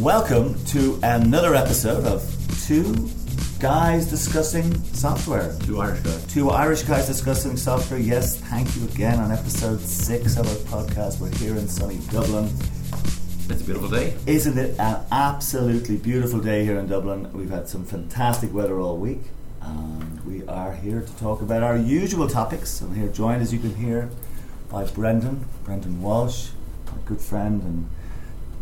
Welcome to another episode of Two Guys Discussing Software. Two Irish guys. Two Irish guys discussing software. Yes, thank you again on episode six of our podcast. We're here in sunny Dublin. It's a beautiful day. Isn't it an absolutely beautiful day here in Dublin? We've had some fantastic weather all week, and we are here to talk about our usual topics. I'm here joined, as you can hear, by Brendan, Brendan Walsh, my good friend and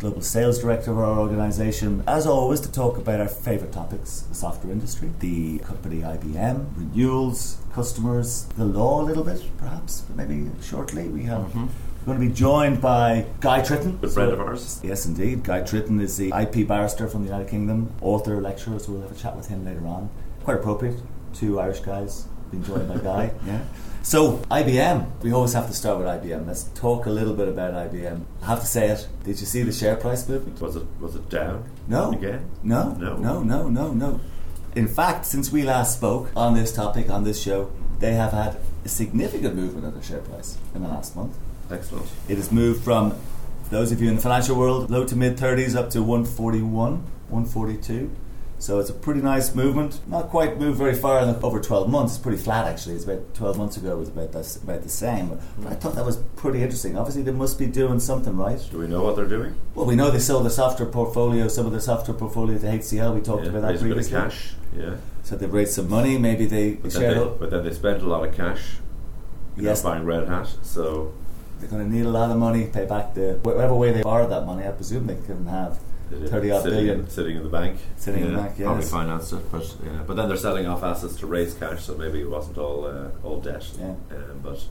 global sales director of our organisation, as always, to talk about our favourite topics the software industry, the company IBM, renewals, customers, the law a little bit, perhaps, but maybe shortly. We have. Mm-hmm. We're going to be joined by Guy Tritton. Good friend of ours. Yes, indeed. Guy Tritton is the IP barrister from the United Kingdom, author, lecturer, so we'll have a chat with him later on. Quite appropriate. Two Irish guys being joined by Guy. Yeah. So, IBM. We always have to start with IBM. Let's talk a little bit about IBM. I have to say it. Did you see the share price movement? Was it was it down? No. Again? No. No. No, no, no, no. In fact, since we last spoke on this topic, on this show, they have had a significant movement of their share price in the last month. Excellent. It has moved from, those of you in the financial world, low to mid 30s up to 141, 142. So it's a pretty nice movement. Not quite moved very far in the, over 12 months. It's pretty flat actually. It's about 12 months ago. It was about this, about the same. But, but I thought that was pretty interesting. Obviously, they must be doing something right. Do we know what they're doing? Well, we know they sold the software portfolio, some of the software portfolio to HCL. We talked Yeah, about that raised a bit of previously. cash. Yeah. So they've raised some money. Maybe they But shared. they, but then they spent a lot of cash. You Yes. know, buying Red Hat. So They're going to need a lot of money. to Pay back the whatever way they borrowed that money. I presume they can have 30 odd sitting, billion. sitting in the bank. Sitting in the Yeah, bank, Probably financed it, but yeah. But then they're selling off assets to raise cash, so maybe it wasn't all uh, all debt. Yeah. Um, but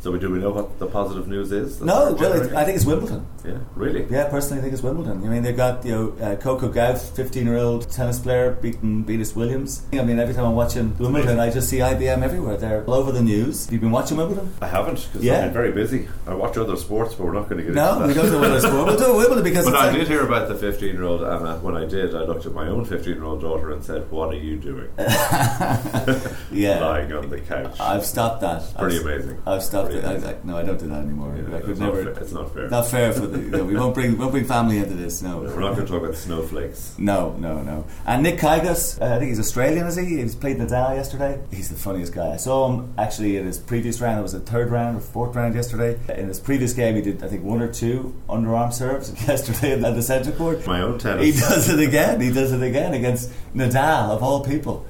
so we do we know what the positive news is? No, well. I think it's Wimbledon. yeah, really. Yeah, personally, I think it's Wimbledon. I mean, they've got you know uh, Coco Gauff, fifteen-year-old tennis player, beating Venus Williams. I mean, every time I'm watching Wimbledon, I just see IBM everywhere. They're all over the news. You've you been watching Wimbledon? I haven't because Yeah. I've been very busy. I watch other sports, but we're not going to get No, into that. No, we don't do Wimbledon sport. We'll do Wimbledon because But I like, did hear about the 15 year old, and uh, when I did, I looked at my own 15 year old daughter and said, What are you doing? yeah. Lying on the couch. I've stopped that. Pretty I've, amazing. I've stopped I like, no, I don't do that anymore. Yeah, I could it's, never. not fair. it's not fair. Not fair for the. Know, we won't bring won't bring family into this. No, We're not going to talk about snowflakes. No, no, no. And Nick Kyrgios, uh, I think he's Australian, is he? He's played Nadal yesterday. He's the funniest guy. I saw him actually in his previous round. It was the third round or fourth round yesterday. In his previous game, he did I think one or two underarm serves yesterday at the centre court. My own tennis. He does it again. He does it again against Nadal of all people,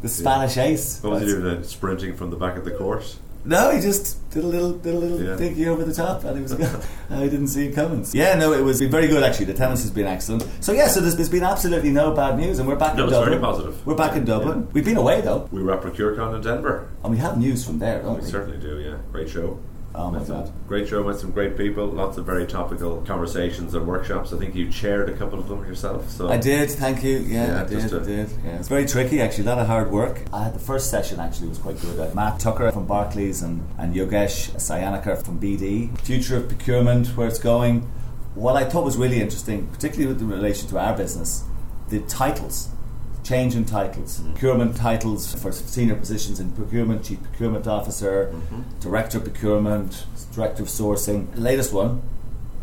the Spanish ace. What was he doing? Sprinting from the back of the court? No, he just did a little, did a little Yeah. dinky over the top, and he was. gone. I didn't see it coming. Yeah, no, it was been very good actually. The tennis has been excellent. So yeah, so there's, there's been absolutely no bad news, and we're back No, in it's Dublin. very positive. We're back in Yeah. Dublin. We've been away though, We were at ProcureCon in Denver. and we have news from there, don't We we? certainly do, yeah. Great show. Oh my God. Great show, with some great people, lots of very topical conversations and workshops. I think you chaired a couple of them yourself. So I did, thank you. Yeah, Yeah, I did, just I did. Yeah. It's very tricky actually, a lot of hard work. I had the first session actually was quite good. I had Matt Tucker from Barclays and, and Yogesh Sayanakar from BD. Future of procurement, where it's going. What I thought was really interesting, particularly with in relation to our business, the titles. Change in titles. Mm-hmm. Procurement titles for senior positions in procurement, chief procurement officer, mm-hmm. director of procurement, director of sourcing. Latest one,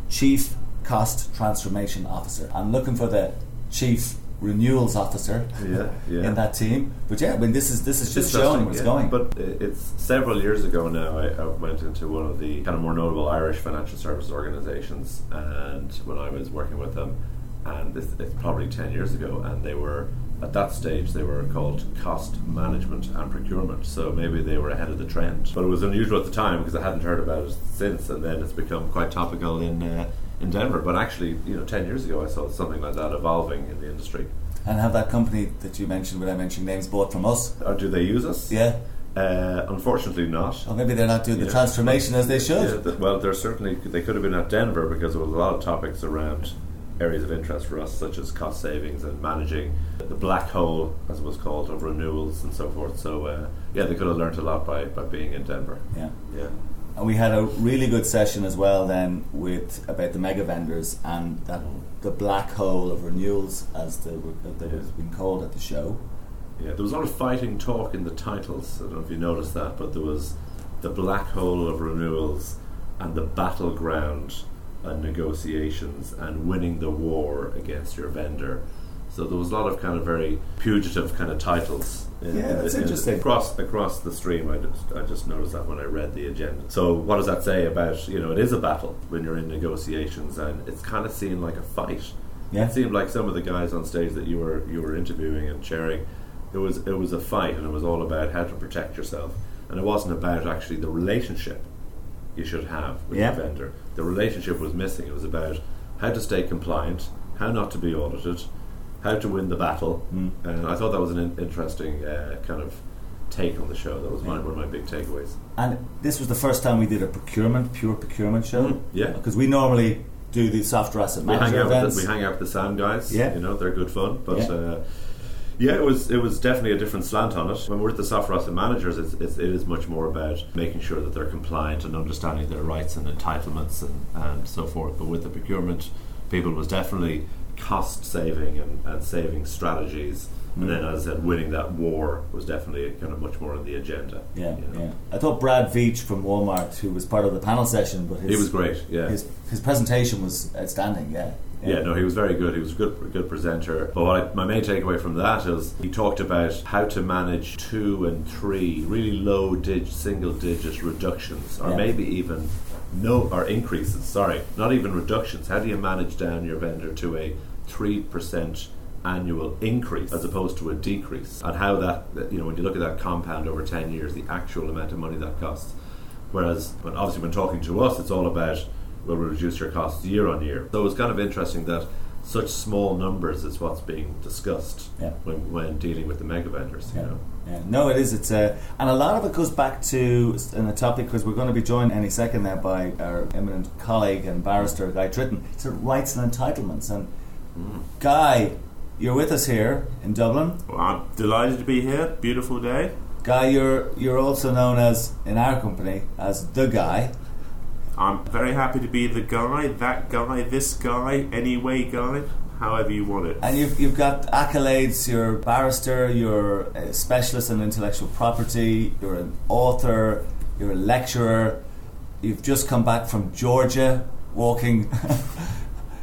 Chief Cost Transformation Officer. I'm looking for the Chief Renewals Officer Yeah, yeah. in that team. But yeah, I mean, this is this is just showing where it's yeah. going. But it's several years ago now. I, I went into one of the kind of more notable Irish financial services organisations, and when I was working with them, and it's, it's probably ten years ago, and they were at that stage they were called cost management and procurement. So maybe they were ahead of the trend. But it was unusual at the time because I hadn't heard about it since, and then it's become quite topical in. Uh, in Denver, but actually, you know, ten years ago, I saw something like that evolving in the industry. and have that company that you mentioned, when i mentioned names, bought from us. Or do they use us? Yeah. Uh, unfortunately, not. Or maybe they're not doing the Yeah. transformation as they Yeah, should. th- well, there's certainly they could have been at Denver because there was a lot of topics around areas of interest for us, such as cost savings and managing the black hole, as it was called, of renewals and so forth. So, uh, yeah, they could have learnt a lot by, by being in Denver. Yeah. Yeah. And we had a really good session as well then with about the mega vendors and that the black hole of renewals as the, that Yeah. was being called at the show. Yeah, there was a lot of fighting talk in the titles. I don't know if you noticed that, but there was the black hole of renewals and the battleground and negotiations and winning the war against your vendor. So there was a lot of kind of very pugitive kind of titles. In, yeah, that's in, interesting. Across across the stream, I just I just noticed that when I read the agenda. So what does that say about you know it is a battle when you're in negotiations and it's kind of seen like a fight. Yeah. It seemed like some of the guys on stage that you were you were interviewing and sharing, it was it was a fight and it was all about how to protect yourself and it wasn't about actually the relationship you should have with yeah. the vendor. The relationship was missing. It was about how to stay compliant, how not to be audited, how to win the battle, mm. and I thought that was an in- interesting uh, kind of take on the show. That was my, one of my big takeaways. And this was the first time we did a procurement, pure procurement show. Mm, yeah, because we normally do the software asset manager we events. The, we hang out with the SAM guys. Yeah, you know they're good fun, but. Yeah. Uh, yeah, it was it was definitely a different slant on it. When we're at the software asset managers, it's, it's, it is much more about making sure that they're compliant and understanding their rights and entitlements and, and so forth. But with the procurement people, was definitely cost saving and, and saving strategies. Mm. And then, as I said, winning that war was definitely kind of much more on the agenda. Yeah, you know? yeah. I thought Brad Veach from Walmart, who was part of the panel session, but his, he was great. Yeah, his his presentation was outstanding. Yeah, yeah. no, he was very good. He was a good, good presenter. But I, my main takeaway from that is he talked about how to manage two and three really low dig, single digit reductions, or Yeah. maybe even no or increases. Sorry, not even reductions. How do you manage down your vendor to a three percent annual increase as opposed to a decrease? And how that you know when you look at that compound over ten years, the actual amount of money that costs. Whereas, when obviously, when talking to us, it's all about will reduce your costs year on year. So it's kind of interesting that such small numbers is what's being discussed Yeah. when, when dealing with the mega vendors. You Yeah. know, Yeah, no, it is. It's a, and a lot of it goes back to in a topic because we're going to be joined any second there by our eminent colleague and barrister Guy Tritton. It's a rights and entitlements. And mm. Guy, you're with us here in Dublin. Well, I'm delighted to be here. Beautiful day. Guy, you're you're also known as in our company as the guy. I'm very happy to be the guy, that guy, this guy, anyway guy, however you want it. And you've, you've got accolades. You're a barrister, you're a specialist in intellectual property, you're an author, you're a lecturer. You've just come back from Georgia walking.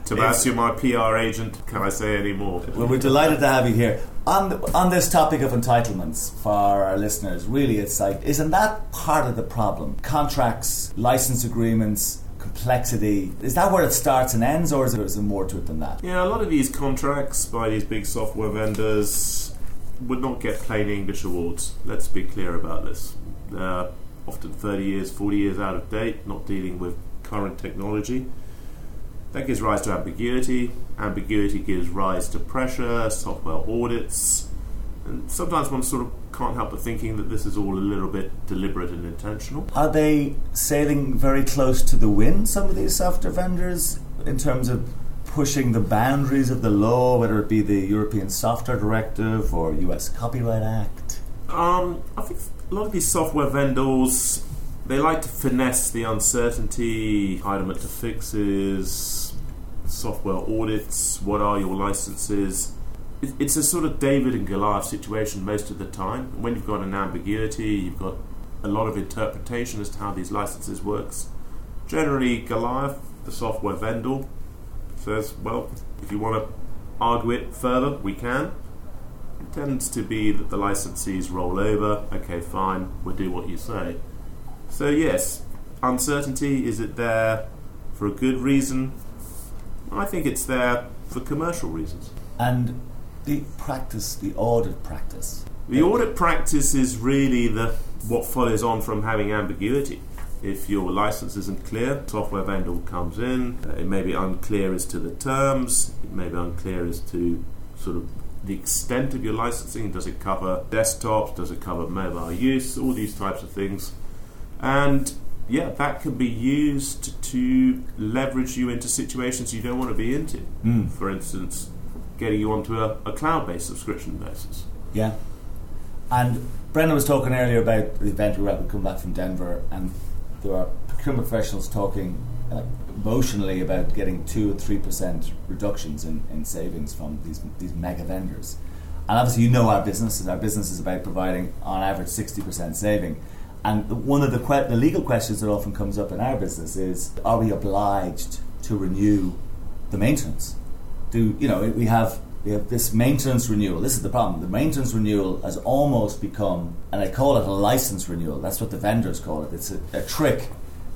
Tabasio, my PR agent, can I say any more? well, we're delighted to have you here. On, the, on this topic of entitlements for our listeners, really, it's like, isn't that part of the problem? Contracts, license agreements, complexity. Is that where it starts and ends, or is there more to it than that? Yeah, a lot of these contracts by these big software vendors would not get plain English awards. Let's be clear about this. They're often 30 years, 40 years out of date, not dealing with current technology. That gives rise to ambiguity. Ambiguity gives rise to pressure, software audits. And sometimes one sort of can't help but thinking that this is all a little bit deliberate and intentional. Are they sailing very close to the wind, some of these software vendors, in terms of pushing the boundaries of the law, whether it be the European Software Directive or US Copyright Act? Um, I think a lot of these software vendors they like to finesse the uncertainty, entitlement to fixes, software audits. What are your licenses? It's a sort of David and Goliath situation most of the time. When you've got an ambiguity, you've got a lot of interpretation as to how these licenses works. Generally, Goliath, the software vendor, says, "Well, if you want to argue it further, we can." It tends to be that the licensees roll over. Okay, fine, we'll do what you say. So yes, uncertainty is it there for a good reason? I think it's there for commercial reasons. And the practice, the audit practice. The audit practice is really the what follows on from having ambiguity. If your license isn't clear, software vendor comes in. uh, it may be unclear as to the terms. It may be unclear as to sort of the extent of your licensing. Does it cover desktops? Does it cover mobile use? All these types of things. And yeah, that can be used to leverage you into situations you don't want to be into. Mm. For instance, getting you onto a, a cloud-based subscription basis. Yeah. And Brendan was talking earlier about the event we were at. Come back from Denver, and there are procurement professionals talking uh, emotionally about getting two or three percent reductions in, in savings from these these mega vendors. And obviously, you know our business. and Our business is about providing, on average, sixty percent saving. And one of the que- the legal questions that often comes up in our business is: Are we obliged to renew the maintenance? Do you know we have we have this maintenance renewal. This is the problem. The maintenance renewal has almost become, and I call it a license renewal. That's what the vendors call it. It's a, a trick.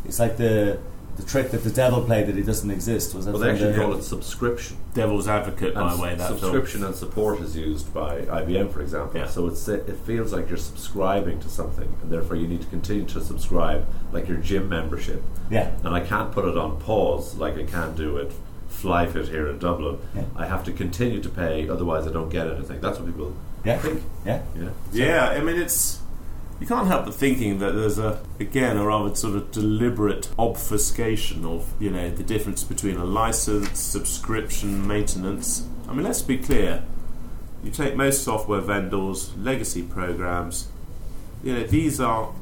It's like the the trick that the devil played that he doesn't exist. Was that Well, they actually the- call it subscription. Devil's advocate, by the way, that film. subscription and support is used by IBM, for example. Yeah. So it's, it feels like you're subscribing to something, and therefore you need to continue to subscribe, like your gym membership. Yeah. And I can't put it on pause like I can do at FlyeFit here in Dublin. Yeah. I have to continue to pay, otherwise I don't get anything. That's what people Yeah. think. Yeah. Yeah. Yeah, I mean, it's. You can't help but thinking that there's a, again, a rather sort of deliberate obfuscation of, you know, the difference between a license, subscription, maintenance. I mean, let's be clear. You take most software vendors, legacy programs, you know, these are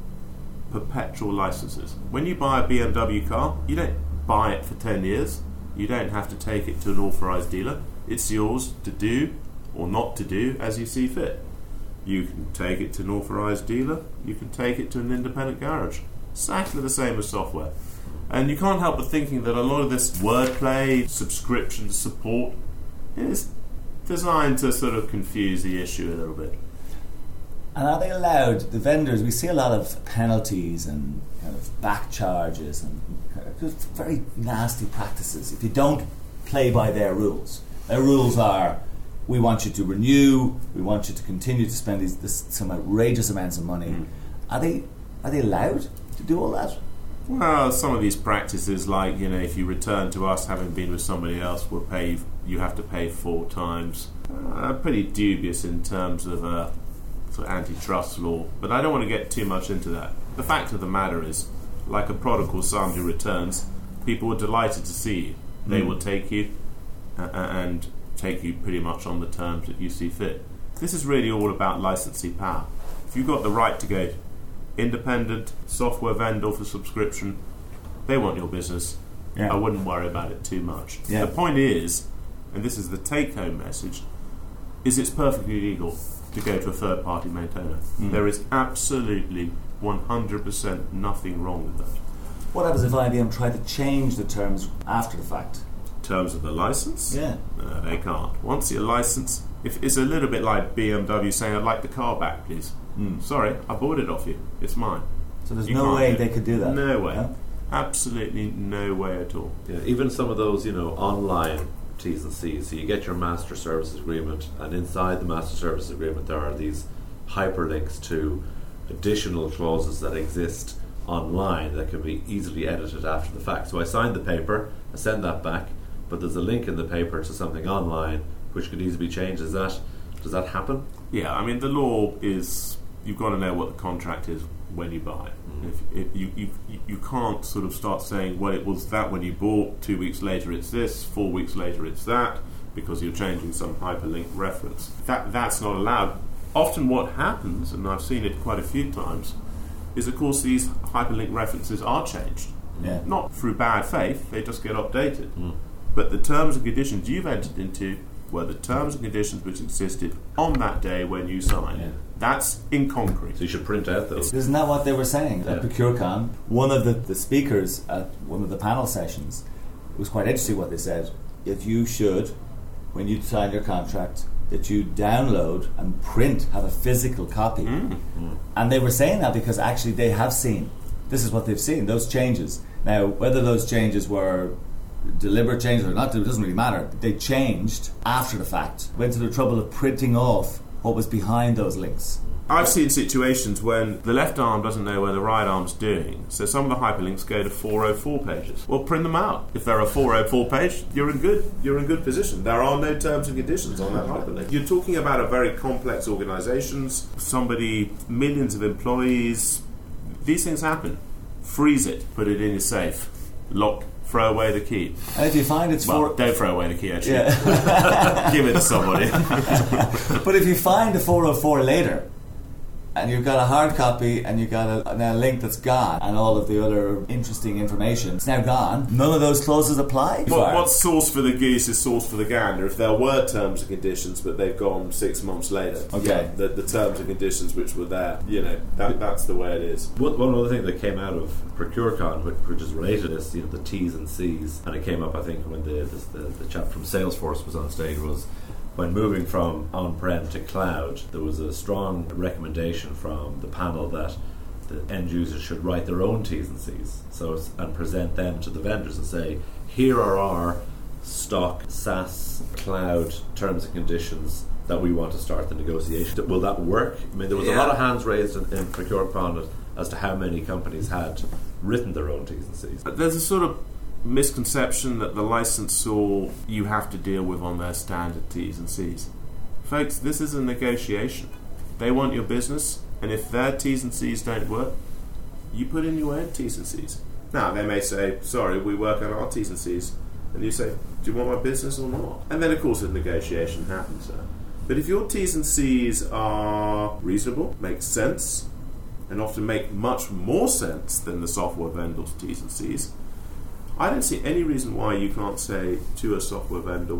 perpetual licenses. When you buy a BMW car, you don't buy it for 10 years. You don't have to take it to an authorized dealer. It's yours to do or not to do as you see fit. You can take it to an authorized dealer, you can take it to an independent garage. Exactly the same as software. And you can't help but thinking that a lot of this wordplay, subscription support, is designed to sort of confuse the issue a little bit. And are they allowed, the vendors, we see a lot of penalties and kind of back charges and very nasty practices if you don't play by their rules. Their rules are we want you to renew, we want you to continue to spend these, this, some outrageous amounts of money. Are they are they allowed to do all that? Well, some of these practices, like you know, if you return to us having been with somebody else, we'll pay. You have to pay four times. Uh, pretty dubious in terms of uh, sort of antitrust law, but I don't want to get too much into that. The fact of the matter is, like a prodigal son who returns, people are delighted to see you. They will take you uh, and take you pretty much on the terms that you see fit. This is really all about licensee power. If you've got the right to go independent software vendor for subscription, they want your business. Yeah. I wouldn't worry about it too much. Yeah. The point is, and this is the take home message, is it's perfectly legal to go to a third party maintainer. Mm. There is absolutely 100% nothing wrong with that. What happens if IBM try to change the terms after the fact? In terms of the license, Yeah. no, they can't. Once your license, if it's a little bit like BMW saying, I'd like the car back, please. Mm. Sorry, I bought it off you. It's mine. So there's You no way they could do that. No way. Yeah? Absolutely no way at all. Yeah, even some of those, you know, online T's and C's. So you get your master services agreement, and inside the master services agreement, there are these hyperlinks to additional clauses that exist online that can be easily edited after the fact. So I signed the paper, I send that back, but there's a link in the paper to something online which could easily be changed. Is that does that happen? Yeah, I mean the law is you've got to know what the contract is when you buy it. Mm-hmm. If, if you, you you- you can't sort of start saying, well, it was that when you bought. Two weeks later, it's this. Four weeks later, it's that, because you're changing some hyperlink reference. That that's not allowed. Often, what happens, and I've seen it quite a few times, is of course these hyperlink references are changed. Yeah. Not through bad faith; they just get updated. Mm. But the terms and conditions you've entered into were the terms and conditions which existed on that day when you signed. Yeah. That's in concrete. So you should print out those. Isn't that what they were saying at ProcureCon? One of the, the speakers at one of the panel sessions, it was quite interesting what they said. If you should, when you sign your contract, that you download and print, have a physical copy. Mm. And they were saying that because actually they have seen, this is what they've seen, those changes. Now, whether those changes were deliberate changes or not, it doesn't really matter. They changed after the fact, went to the trouble of printing off what was behind those links. I've seen situations when the left arm doesn't know where the right arm's doing, so some of the hyperlinks go to 404 pages. Well, print them out. If they're a 404 page, you're in good. You're in good position. There are no terms and conditions on that hyperlink. You're talking about a very complex organisations. Somebody, millions of employees. These things happen. Freeze it. Put it in your safe. Lock. Throw away the key. And if you find it's Well, for, don't throw away the key. Actually, yeah. give it to somebody. But if you find a 404 later and you've got a hard copy and you've got a, a link that's gone and all of the other interesting information. It's now gone. None of those clauses apply. What, what's sauce for the geese is sauce for the gander. If there were terms and conditions, but they've gone six months later. Okay. Yeah, the, the terms and conditions which were there, you know, that, that's the way it is. One, one other thing that came out of ProcureCon, which, which is related to this, you know, the T's and C's, and it came up, I think, when the, the, the, the chap from Salesforce was on stage, was when moving from on-prem to cloud, there was a strong recommendation from the panel that the end users should write their own T's and C's, so and present them to the vendors and say, here are our stock SaaS cloud terms and conditions that we want to start the negotiation. Will that work? I mean, there was a lot of hands raised in, in ProcureCon as to how many companies had written their own T's and C's. But there's a sort of misconception that the licensor you have to deal with on their standard T's and C's. Folks, this is a negotiation. They want your business, and if their T's and C's don't work, you put in your own T's and C's. Now, they may say, sorry, we work on our T's and C's. And you say, do you want my business or not? And then, of course, a negotiation happens there. But if your T's and C's are reasonable, make sense, and often make much more sense than the software vendor's T's and C's, I don't see any reason why you can't say to a software vendor,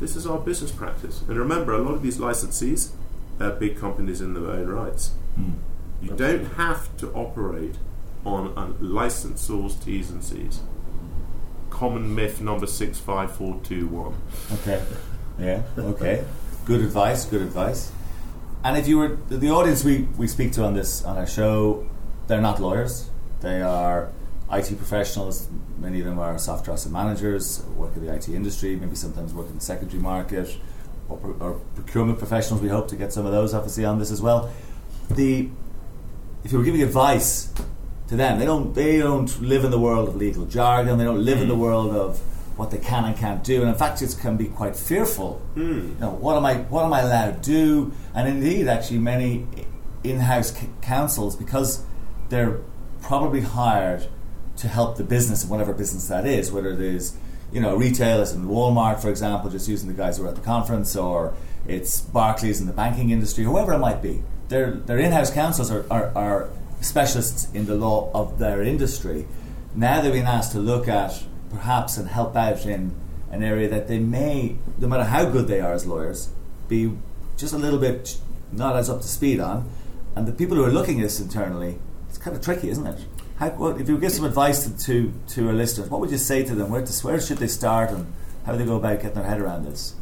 this is our business practice. And remember, a lot of these licensees, they're big companies in their own rights. Hmm. You don't have to operate on a license source T's and C's. Common myth number 65421. Okay. Yeah. Okay. good advice. Good advice. And if you were the- the audience we, we speak to on this on our show, they're not lawyers. They are IT professionals. Many of them are software asset managers, work in the IT industry, maybe sometimes work in the secondary market, or, or procurement professionals. We hope to get some of those obviously on this as well. The if you were giving advice to them, they don't they don't live in the world of legal jargon. They don't live in the mm. world of what they can and can't do, and in fact, it can be quite fearful. Mm. You know, what am I what am I allowed to do? And indeed, actually, many in-house c- counsels because they're probably hired to help the business, whatever business that is, whether it is you know retail, as in Walmart, for example, just using the guys who are at the conference, or it's Barclays in the banking industry, whoever it might be. Their their in-house counsels are, are, are specialists in the law of their industry. Now they're being asked to look at perhaps and help out in an area that they may, no matter how good they are as lawyers, be just a little bit not as up to speed on. And the people who are looking at this internally, it's kind of tricky, isn't it? How, what, if you give some advice to, to, to our listeners, what would you say to them? Where, to, where should they start and how do they go about getting their head around this?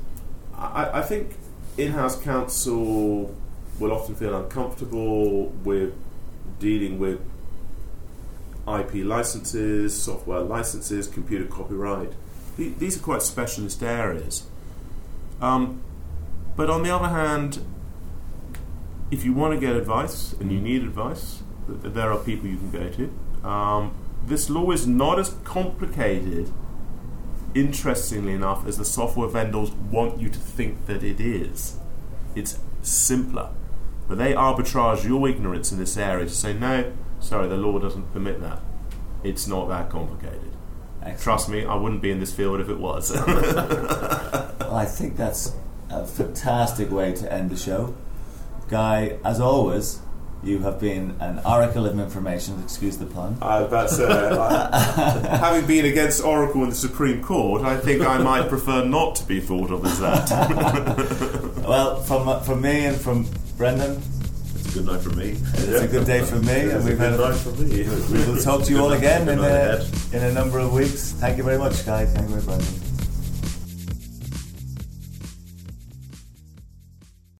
I, I think in-house counsel will often feel uncomfortable with dealing with IP licenses, software licenses, computer copyright. These are quite specialist areas. Um, but on the other hand, if you want to get advice and you need advice, there are people you can go to. Um, this law is not as complicated interestingly enough, as the software vendors want you to think that it is. It's simpler. But they arbitrage your ignorance in this area to say, no, sorry, the law doesn't permit that. It's not that complicated. Excellent. Trust me, I wouldn't be in this field if it was. Well, I think that's a fantastic way to end the show. Guy, as always, you have been an oracle of information, excuse the pun. Uh, that's uh, having been against Oracle in the Supreme Court. I think I might prefer not to be thought of as that. Well, from, uh, from me and from Brendan, It's a good night for me. it's a good day for me, and It's a we've had good night for me. we will talk to you all again in a, in a number of weeks. Thank you very much, guys. Thank you very much, Brendan.